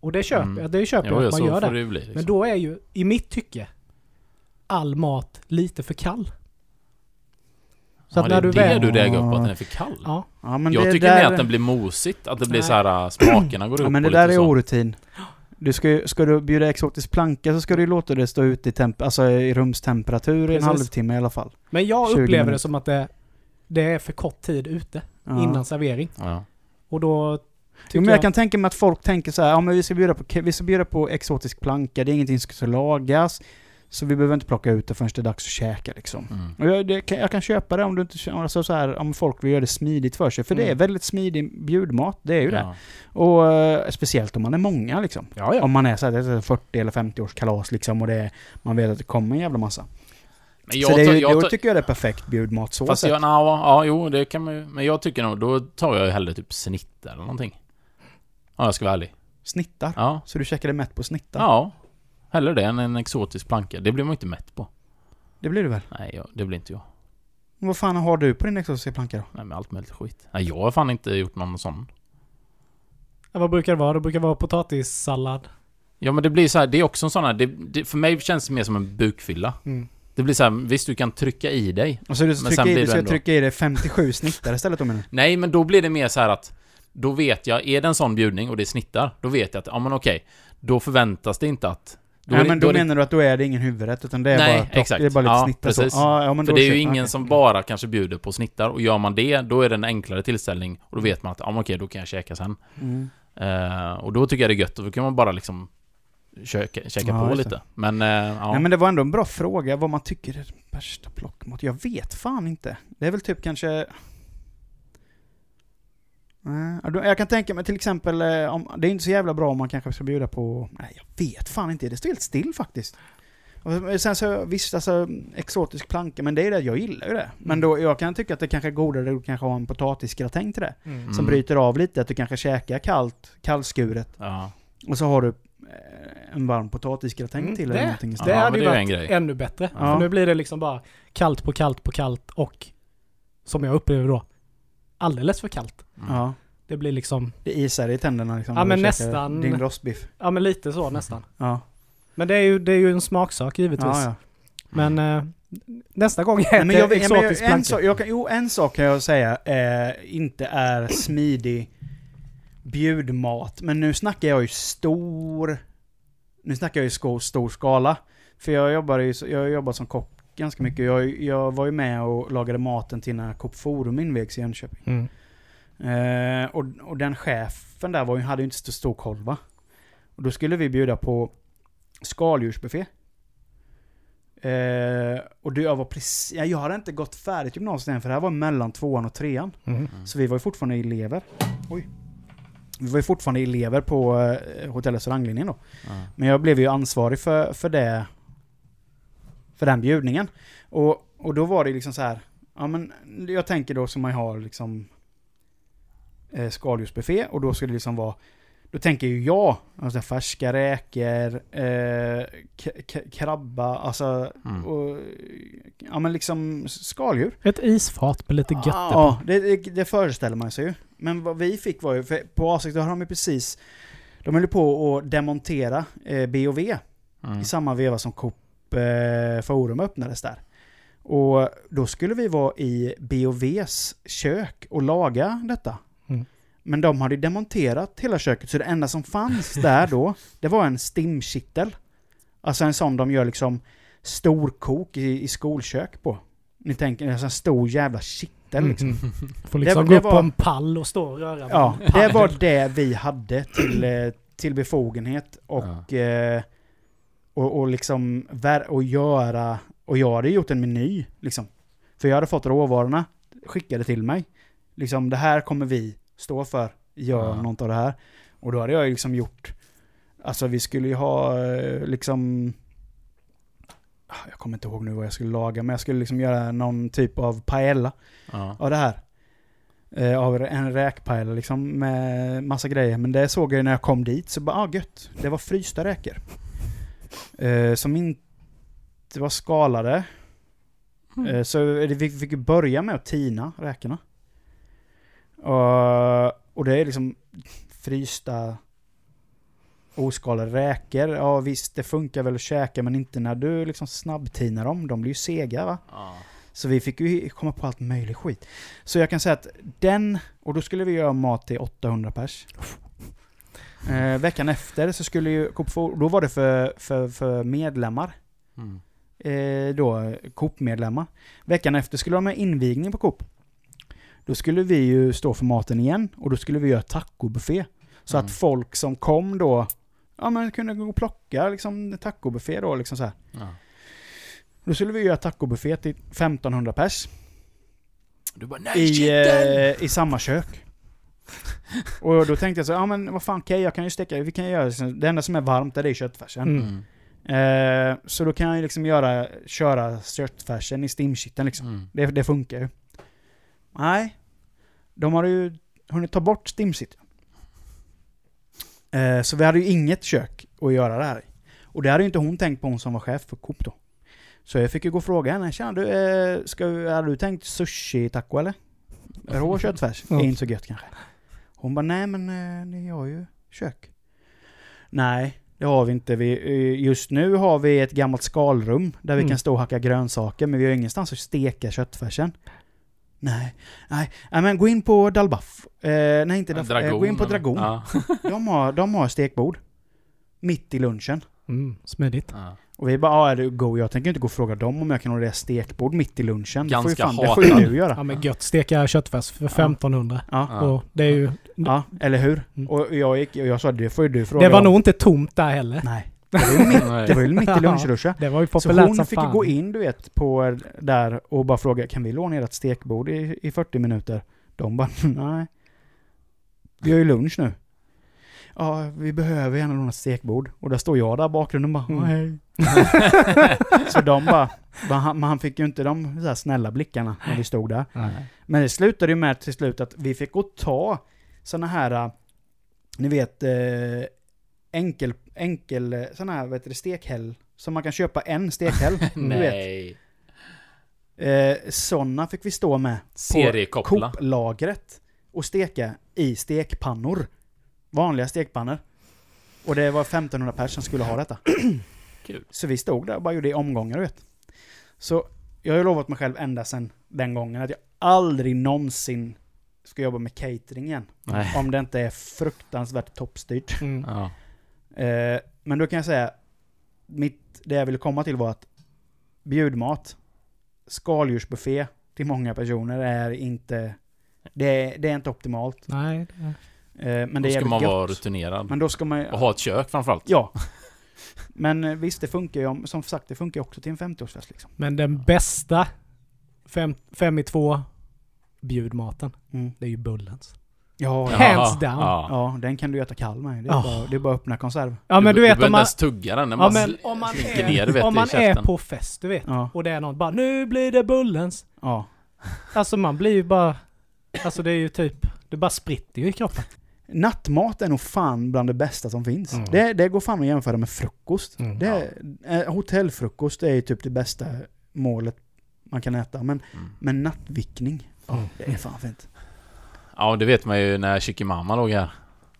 Och det köper, Mm. det köper Jo, jag att man gör det. det ju bli liksom. Men då är ju, i mitt tycke, all mat lite för kall. Så ja, att det när är du det väl... du reagerar upp på, att den är för kall. Ja. Ja, men jag det tycker där... mer att den blir mosigt, att det blir Nej. så här äh, smakerna går upp Ja, men det där är så. orutin. Du ska, ju- ska du bjuda exotisk planka så ska du ju låta det stå ute i, temp alltså i rumstemperatur i en Precis. halvtimme i alla fall. Men jag 20 upplever det minuter. som att det, det är för kort tid ute Ja. innan servering. Ja. Och då tycker Jo, men jag kan tänka mig att folk tänker så här, ja men vi ska bjuda på, vi ska bjuda på exotisk planka, det är ingenting som ska lagas. Så vi behöver inte plocka ut det förrän det är dags att käka liksom. Mm. Och jag, det, jag kan köpa det om du inte alltså så här, om folk vill göra det smidigt för sig. För det är Mm. väldigt smidig bjudmat, det är ju det. Ja. Och eh, speciellt om man är många liksom. Ja, ja. Om man är så här, det är 40 eller 50 års kalas liksom och det man vet att det kommer en jävla massa. Men jag, så det är, jag, då tycker jag det är perfekt bjudmat så Fast jag, na, ja, jo, det kan man ju. Men jag tycker nog, då tar jag ju hellre typ snitt eller någonting. Ja, jag ska vara ärlig. Snittar. Ja. Så du käkar dig mätt på snittar? Ja. Hellre det än en exotisk planka. Det blir man inte mätt på. Det blir du väl? Nej, jag, det blir inte jag. Vad fan har du på din exotiska planka då? Nej, med allt möjligt skit. Nej, jag har fan inte gjort någon sån. Ja, Vad brukar det vara? Det brukar vara potatissallad. Ja, men det blir så här, det är också en sån här, det, det, för mig känns det mer som en bukfylla. Mm. Det blir så här, visst du kan trycka i dig. Och så du Men ska, trycka sen i, blir du det ska ändå- trycka i dig 57 snittar istället om menar Nej, men då blir det mer så här att då vet jag, är det en sån bjudning och det är snittar, då vet jag att, ja men okej, då förväntas det inte att... Då Nej det- men då, det- menar du att då är det ingen huvudrätt utan det är Nej, bara plock, exakt. det är bara lite Ja, snittar precis. så. Ja, ja, För då det är ju ingen okej. som bara kanske bjuder på snittar, och gör man det, då är det en enklare tillställning, och då vet man att, ja men okej, då kan jag käka sen. Mm. Eh, och då tycker jag det är gött, och då kan man bara liksom käka, käka Ja, på lite. Men, eh, ja. Nej men det var ändå en bra fråga vad man tycker är det värsta plockmat. Jag vet fan inte. Det är väl typ kanske... Jag kan tänka mig till exempel, eh, om, det är inte så jävla bra om man kanske ska bjuda på... Nej, jag vet fan inte. Det står helt still faktiskt. Och sen så, visst alltså, exotisk planka, men det är det, jag gillar ju det. Men då, jag kan tycka att det kanske är godare att kanske ha en potatisgratäng till det. Mm. Som Mm. bryter av lite, att du kanske käkar kallt, kallskuret. ja. Och så har du eh, en varm potatisgratäng Mm, till det- eller någonting Det istället. Ja, hade ju det är varit en grej. ännu bättre. Ja. För nu blir det liksom bara kallt på kallt på kallt och som jag upplever då, alldeles för kallt. Mm. Ja. Det blir liksom, Det isar i tänderna liksom. Ja, men nästan. Din rostbiff. ja men lite så nästan. Ja. Men det är ju, det är ju en smaksak givetvis. ja, ja. Men eh, nästa gång äter men jag, vet- men jag, exotisk en, sak, jag kan, jo, en sak kan jag säga eh, inte är smidig bjudmat. Men nu snackar jag ju stor... Nu snackar jag ju sko, stor skala. För jag jobbar ju jag jobbar som kock ganska mycket. Jag, jag var ju med och lagade maten till när Coop Forum invigs i Jönköping. Mm. Eh, och, och den chefen där var ju, hade ju inte så stor koll va. Och då skulle vi bjuda på skaldjursbuffé. Eh, och det, jag var precis, ja, jag hade inte gått färdigt gymnasiet än för det här var mellan tvåan och trean. Mm. Mm. Så vi var ju fortfarande elever. Oj. Vi var ju fortfarande elever på eh, hotell och restauranglinjen då. Ja. Men jag blev ju ansvarig för, för det. För den bjudningen. Och, och då var det liksom så här. Ja men jag tänker då som man har liksom eh, skaldjursbuffé och då skulle det liksom vara då tänker ju jag, alltså färska räkor, eh, krabba, alltså, Mm. och, ja men liksom skaldjur. Ett isfat med lite götter på. Ja, det, det, det föreställer man sig ju. Men vad vi fick var ju, för på A6 då har de ju precis, de höll ju på att demontera eh, B&V Mm. i samma veva som Coop Forum öppnades där. Och då skulle vi vara i B&Vs kök och laga detta. Mm. Men de hade demonterat hela köket, så det enda som fanns där då, det var en stimkittel. Alltså en sån de gör liksom storkok i, i skolkök på. Ni tänker, en sån stor jävla kittel liksom. Mm. Får Det- liksom det gå upp var- på en pall och stå och röra Ja, det var det vi hade till, eh, till befogenhet och, eh, och, och liksom och göra, och jag hade gjort en meny liksom. För jag hade fått råvarorna skickade till mig. Liksom det här kommer vi stå för, gör Ja. något av det här. Och då hade jag liksom gjort, alltså vi skulle ju ha eh, liksom ah, jag kommer inte ihåg nu vad jag skulle laga, men jag skulle liksom göra någon typ av paella Ja. av det här. Eh, av en räkpaella liksom med massa grejer. Men det såg jag när jag kom dit så bara, ah gött. Det var frysta räkor. Eh, som inte var skalade. Mm. Eh, så det- vi fick ju börja med att tina räkorna. Och, och det är liksom frysta oskalade räkor. Ja visst, det funkar väl att käka men inte när du liksom snabbtinar dem. De blir ju sega va. Ja. Så vi fick ju komma på allt möjligt skit. Så jag kan säga att den, och då skulle vi göra mat till 800 pers. Eh, veckan efter så skulle ju Coop då var det för, för, för medlemmar. Mm. Eh, då Coop-medlemmar. Veckan efter skulle de ha invigning på Coop. Då skulle vi ju stå för maten igen och då skulle vi göra tacobuffé. Så Mm. att folk som kom då, ja men kunde gå och plocka liksom tacobuffé då liksom så här. Ja. Då skulle vi göra tacobuffé till 1500 pers. Du bara nej i, eh, i samma kök. Och då tänkte jag så, ja men vad fan, okej jag kan ju steka, vi kan göra det. Det enda som är varmt är det köttfärsen. Mm. Eh, så då kan jag ju liksom göra, köra köttfärsen i stimkitteln liksom. Mm. Det, det funkar ju. Nej. De har ju hunnit ta bort stimkitteln. Eh, så vi hade ju inget kök att göra det här i. Och det hade ju inte hon tänkt på, hon som var chef för Coop då. Så jag fick ju gå och fråga henne, tjena du, eh, ska, hade du tänkt sushi-taco eller? Rå köttfärs? Ja. Är inte så gött kanske. Hon bara, nej men eh, ni har ju kök. Nej, det har vi inte. Vi, eh, just nu har vi ett gammalt skalrum där vi Mm. kan stå och hacka grönsaker, men vi har ingenstans att steka köttfärsen. Nej, nej, nej men gå in på Dalbaf. Eh, nej inte Dalbaf, eh, gå in på? Dragon. Ja. De, har, de har stekbord. Mitt i lunchen. Mm, smidigt. Ja. Och vi bara, ja är du go? Jag tänker inte gå och fråga dem om jag kan ha det stekbord mitt i lunchen. det får ju Ganska fan, det får ju du göra. Ja men gött, steka köttfärs för 1500. Ja, Ja. Och det är ju... ja eller hur? Mm. Och jag, gick, och jag sa, det får ju du fråga Det var om. nog inte tomt där heller. Nej. Det var ju mitt, det var ju mitt i lunchruschen. Det var ju Så populärt hon som fick fan. gå in, du vet, på där och bara fråga kan vi låna ert stekbord i, i 40 minuter? De bara nej. Vi har ju lunch nu. Ja, vi behöver gärna låna ett stekbord. Och där står jag där i bakgrunden bara Mm. hej. Så de bara, men han, fick ju inte de så snälla blickarna när vi stod där. Nej. Men det slutade ju med till slut att vi fick gå och ta såna här, äh, ni vet, eh, enkel, enkel, eh, såna här, vad heter det, stekhäll. Som man kan köpa en stekhäll. vet. Nej. Eh, såna fick vi stå med Seriekoppla. Coop-lagret och steka i stekpannor. Vanliga stekpannor. Och det var 1500 personer som skulle ha detta. Kul. Så vi stod där och bara gjorde i omgångar, du vet. Så jag har ju lovat mig själv ända sedan den gången att jag aldrig någonsin ska jobba med catering igen. Nej. Om det inte är fruktansvärt toppstyrt. Mm. Ja. Eh, men då kan jag säga, mitt, det jag ville komma till var att bjudmat, skaldjursbuffé till många personer är inte, det är, det är inte optimalt. Nej. det- Eh, men det Då är ska man vara rutinerad. Men då ska man ju- Och ha ett kök framförallt. Ja. Men eh, visst, det funkar ju, om- som sagt, det funkar ju också till en 50-årsfest liksom. Men den bästa fem, fem i två bjudmaten, Mm. det är ju Bullens. Ja, Ja. ja. Hands down. Ja. ja, den kan du äta kall med. Det är, Ja. bara, det är bara att öppna konserv. Ja men du vet behöver om man, ens tugga den. Ja, bara men sl- om man, slinker ner, du vet, är, om man är på fest, du vet. Ja. Och det är någon bara nu blir det Bullens. ja. Alltså man blir ju bara, alltså det är ju typ, det bara spritter ju i kroppen. Nattmat är nog fan bland det bästa som finns. Mm. Det, det går fan att jämföra med frukost. Mm. Det, eh, hotellfrukost är ju typ det bästa målet man kan äta. Men, Mm. men nattvickning, Mm. det är fan fint. Ja, det vet man ju när Kyckimamma låg här.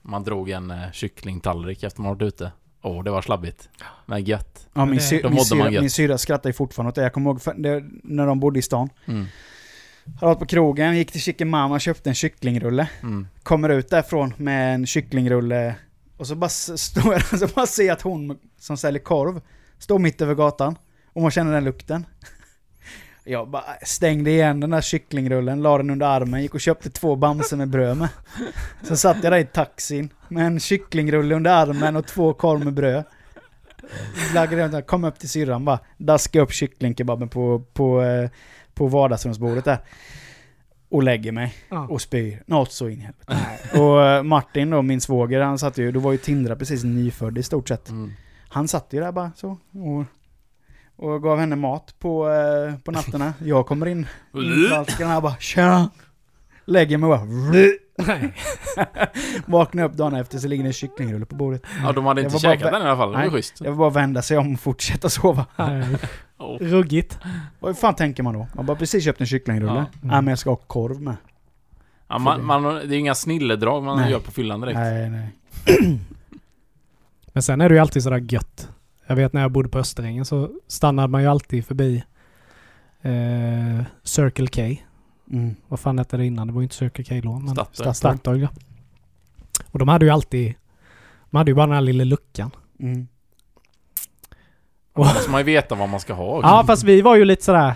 Man drog en eh, kycklingtallrik efter man varit ute. Åh, det var slabbigt. Men gött. Ja, min, det- sy, då min, syra, syra skrattar ju fortfarande åt det. Jag kommer ihåg för, det, när de bodde i stan. Mm. Jag varit på krogen, gick till Chicken Mama och köpte en kycklingrulle. Mm. Kommer ut därifrån med en kycklingrulle och så bara står jag så bara ser att hon som säljer korv står mitt över gatan och man känner den lukten. Jag bara stängde igen den där kycklingrullen, la den under armen, gick och köpte två bamser med bröd med. Så satt jag där i taxin med en kycklingrulle under armen och två korv med bröd. Kom upp till syrran bara, daskade upp kycklingkebaben på, på, eh, på vardagsrumsbordet där. Och lägger mig Ja. och spyr. Något så in i helvete. Och eh, Martin då, min svåger, han satt ju, då var ju Tindra precis nyfödd i stort sett. Mm. Han satt ju där bara så och, och gav henne mat på, eh, på nätterna. Jag kommer in, infalskan här bara tja. Lägger mig bara. Nej. Vaknar upp dagen efter så ligger det en kycklingrulle på bordet. Ja, de hade inte bara käkat den i alla fall. Det var Nej. schysst. Det var bara att vända sig om och fortsätta sova. Oh. Ruggigt. Vad fan tänker man då? Man bara precis köpt en kycklingrulle. Ja. Nej men jag ska ha korv med. Ja, man, man, det är inga snilledrag man Nej. gör på fyllan direkt. Nej nej. Men sen är det ju alltid sådär gött. Jag vet när jag bodde på Österängen så stannade man ju alltid förbi eh, Circle K. Mm. Vad fan hette det innan? Det var ju inte Circle K då. Men Statoil. Statoil ja. Och de hade ju alltid... De hade ju bara den här lilla luckan. Mm. Då måste man ju veta vad man ska ha också. Ja fast vi var ju lite sådär...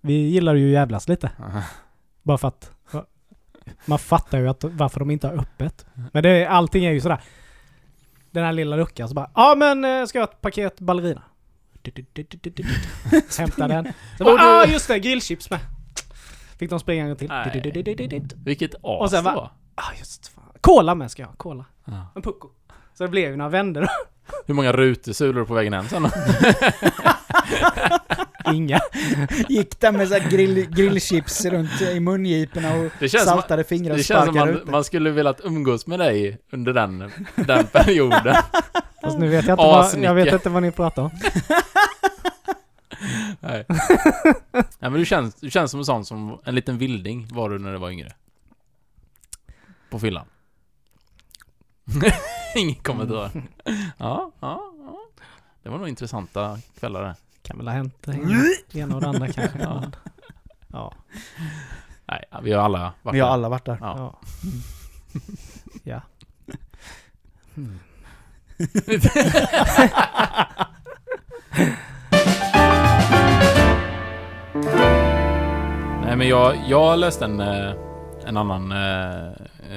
Vi gillar ju jävlas lite. Aha. Bara för att... Man fattar ju att, varför de inte har öppet. Men det, allting är ju sådär. Den här lilla luckan så bara... Ja men eh, ska jag ha ett paket ballerina? Hämta den. Så bara, ah just det, grillchips med. Fick de springa en gång till. Nej. Vilket as Och sen var. Ah just fan. Cola med ska jag ha. Cola. Ja. En pucko. Så det blev ju några vändor. Hur många du på vägen hem sen då? Inga. Gick där med så grill, grillchips runt i mungiporna och saltade fingrar och Det känns som man, man skulle velat umgås med dig under den, den perioden. Fast nu vet jag inte, vad, jag vet inte vad ni pratar om. Nej. Nej men du känns, du känns som en sån som, en liten vilding var du när du var yngre. På fyllan. Ingen kommentar. Ja, ja, ja. Det var nog intressanta kvällar det. Kan väl ha hänt det ena och det andra kanske. Ja. Ja. Nej, vi har alla varit Vi har där. alla varit där. Ja. Ja. ja. Hmm. Nej men jag, jag läste en, eh, en annan eh,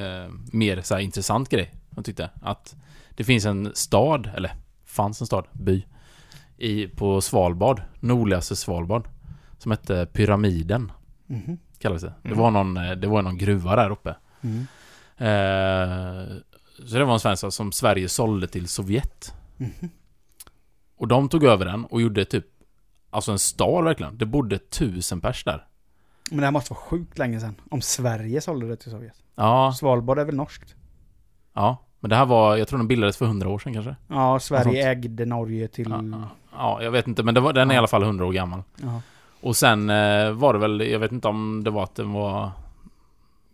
eh, mer så intressant grej. Jag tyckte att det finns en stad, eller fanns en stad, by, i, på Svalbard, nordligaste Svalbard, som hette Pyramiden, Mhm. kallades det. Det Mm. var någon, eh, det var någon gruva där uppe. Mm. Eh, så det var en svensk som Sverige sålde till Sovjet. Mhm. Och de tog över den och gjorde typ, alltså en stad verkligen. Det bodde tusen pers där. Men det här måste vara sjukt länge sedan. Om Sverige sålde det till Sovjet. Ja, Svalbard är väl norskt? ja. Men det här var, jag tror den bildades för hundra år sedan kanske. Ja, Sverige ägde Norge till... Ja, ja, jag vet inte, men det var, den är i Ja. alla fall hundra år gammal. Ja. Och sen eh, var det väl, jag vet inte om det var att den var...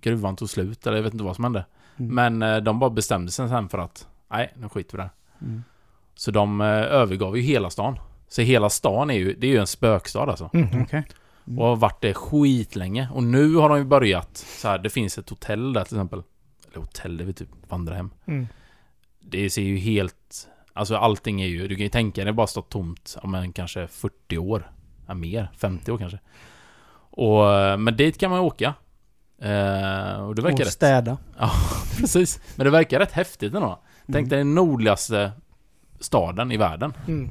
Gruvan tog slut eller jag vet inte vad som hände. Mm. Men eh, de bara bestämde sig sen för att, nej, nu skiter vi där. Mm. Så de eh, övergav ju hela stan. Så hela stan är ju, det är ju en spökstad alltså. Mhm. Okej. Mm. Och har varit det skitlänge. Och nu har de ju börjat så här, det finns ett hotell där till exempel. Eller hotell, det är typ vandrarhem. Mm. Det ser ju helt... Alltså allting är ju, du kan ju tänka dig bara stått tomt, ja men kanske 40 år. Ja, mer, 50 år kanske. Och, men dit kan man ju åka. Eh, och det verkar Och rätt... städa. Ja, precis. Men det verkar rätt häftigt ändå. Tänk Mm. dig den nordligaste staden i världen. Mm.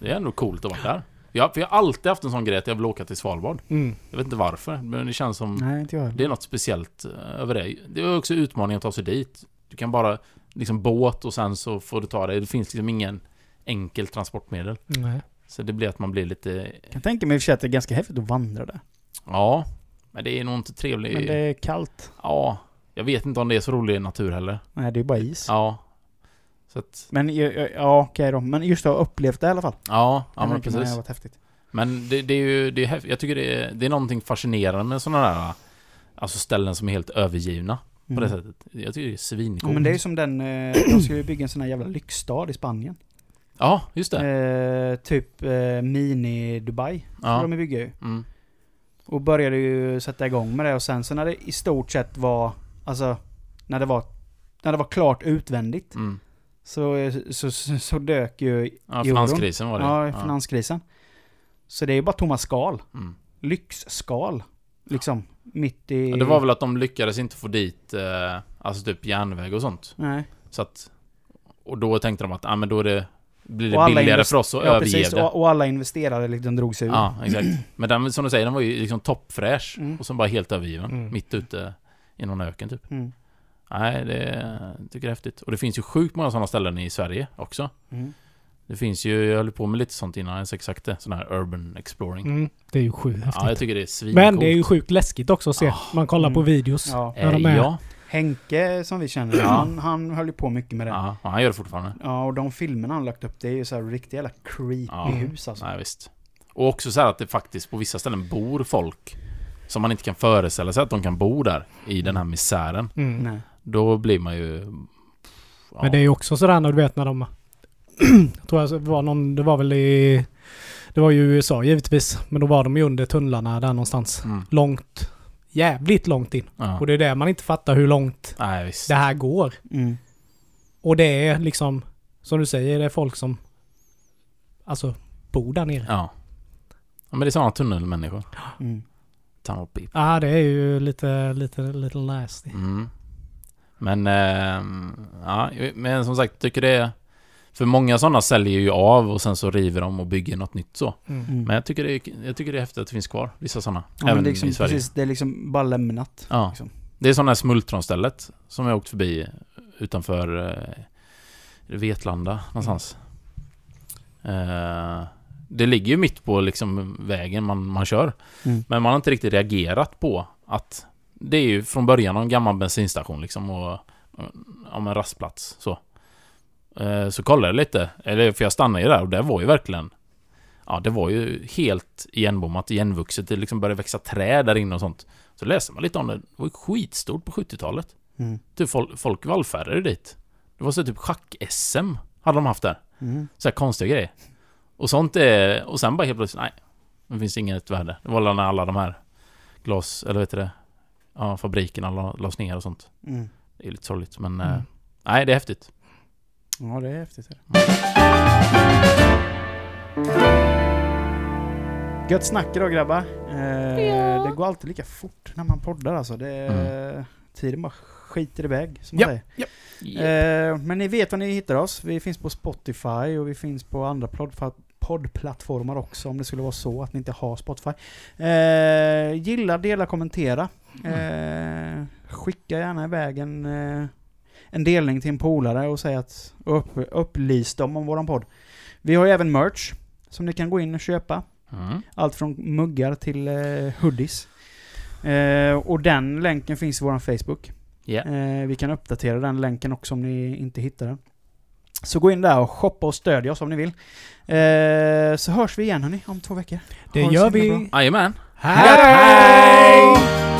Det är ändå coolt att vara där. Ja, för jag har alltid haft en sån grej att jag vill åka till Svalbard. Mm. Jag vet inte varför, men det känns som... Nej, inte jag. Det är något speciellt eh, över det. Det är också utmaningen att ta sig dit. Du kan bara liksom båt och sen så får du ta dig. Det finns liksom ingen enkel transportmedel. Nej. Så det blir att man blir lite... Jag kan tänka mig i och för sig att det är ganska häftigt att vandra där. Ja, men det är nog inte trevligt. Men det är kallt. Ja, jag vet inte om det är så rolig natur heller. Nej, det är bara is. Ja. Så att... Men ja, ja, ja okej då. Men just att ha upplevt det i alla fall. Ja, ja Det men precis. har varit häftigt. Men det, det är ju... Det är, jag tycker det är, det är någonting fascinerande med sådana där... Alltså ställen som är helt övergivna på det Mm. sättet. Jag tycker det är Ja, svincoolt. men det är ju som den, eh, de ska ju bygga en sån här jävla lyxstad i Spanien. Ja, just det. Eh, typ eh, mini-Dubai. Ja. Ja. De bygger ju. Mm. Och började ju sätta igång med det och sen så när det i stort sett var, alltså, när det var, när det var klart utvändigt. Mm. Så, så, så, så dök ju Ja, euron. finanskrisen var det. Ja, finanskrisen. Så det är ju bara tomma skal. Mm. Lyxskal. Liksom. Mitt i... Ja, det var väl att de lyckades inte få dit, eh, alltså typ järnväg och sånt. Nej. Så att, och då tänkte de att, ah, men då är det, blir det billigare invest- för oss att Ja, överge precis. det. Och, och alla investerare liksom drog sig ur. Ja, exakt. Men den, som du säger, den var ju liksom toppfräsch. Mm. Och så bara helt övergiven. Mm. Mitt ute i någon öken typ. Mm. Nej, det jag tycker jag är häftigt. Och det finns ju sjukt många sådana ställen i Sverige också. Mm. Det finns ju, jag höll på med lite sånt innan jag ens exakt det. Sån här urban exploring. Mm. Det är ju sjukt häftigt. Ja, jag tycker det är svincoolt. Men det är ju sjukt läskigt också att se. Ah. Man kollar på Mm. videos. Ja. när de Eh, är- ja. Henke som vi känner, Ja. han, han höll ju på mycket med det. Ja. ja, han gör det fortfarande. och de filmerna han lagt upp, det är ju så här riktiga jävla creepy Ja. hus alltså. Nej, visst. Och också så här att det faktiskt på vissa ställen bor folk som man inte kan föreställa sig att de kan bo där i den här misären. Mm. Då blir man ju... Ja, Men det är ju också sådär när du vet när de... jag tror det var någon... Det var väl i... Det var ju USA givetvis. Men då var de ju under tunnlarna där någonstans. Mm. Långt. Jävligt långt in. Ja. Och det är det man inte fattar hur långt Nej, visst. det här går. Mm. Och det är liksom... Som du säger, det är folk som... Alltså, bor där nere. Ja. ja. men det är sådana tunnelmänniskor. Mm. Tunnel people. Ja, ah, det är ju lite, lite, lite nasty. Mm. Men, ehm, ja, men som sagt, tycker det är... För många sådana säljer ju av och sen så river de och bygger något nytt så. Mm. Mm. Men jag tycker det är, jag tycker det är häftigt att det finns kvar, vissa sådana. Ja, men Även det är liksom, i Sverige. precis, det är liksom bara lämnat. Ja. Liksom. Det är sådana här smultronstället som jag åkt förbi utanför eh, Vetlanda någonstans. Eh, det ligger ju mitt på liksom vägen man, man kör. Mm. Men man har inte riktigt reagerat på att det är ju från början en gammal bensinstation liksom och om en rastplats så. Eh, så kollade jag lite, eller för jag stannade ju där och det var ju verkligen Ja, det var ju helt igenbommat, igenvuxet. Det liksom började växa träd där inne och sånt. Så läste man lite om det. Det var ju skitstort på 70-talet. Mm. Typ folk, folk vallfärdade dit. Det var så typ schack-SM hade de haft där. Mm. Så här konstiga grejer. Och sånt är... Och sen bara helt plötsligt, nej. Det finns inget värde. Det var när alla de här glas... Eller vet du det? Ja, fabrikerna la- lades ner och sånt. Mm. Det är lite sorgligt men... Mm. Eh, nej, det är häftigt. Ja, det är häftigt. Är det. Gött snack idag grabbar. Eh, Det går alltid lika fort när man poddar alltså. Det, Mm. tiden bara skiter iväg, som man Ja, säger. ja. Eh, men ni vet var ni hittar oss. Vi finns på Spotify och vi finns på andra podd- poddplattformar också om det skulle vara så att ni inte har Spotify. Eh, gilla, dela, kommentera. Eh, skicka gärna iväg en, eh, en delning till en polare och säg att upp, upplys dem om våran podd. Vi har ju även merch som ni kan gå in och köpa. Mm. Allt från muggar till eh, hoodies. Eh, och den länken finns i vår Facebook. Ja. Eh, vi kan uppdatera den länken också om ni inte hittar den. Så gå in där och shoppa och stödja oss om ni vill. Eh, så hörs vi igen hörni, om två veckor. Det gör vi. Jajamän. Hej!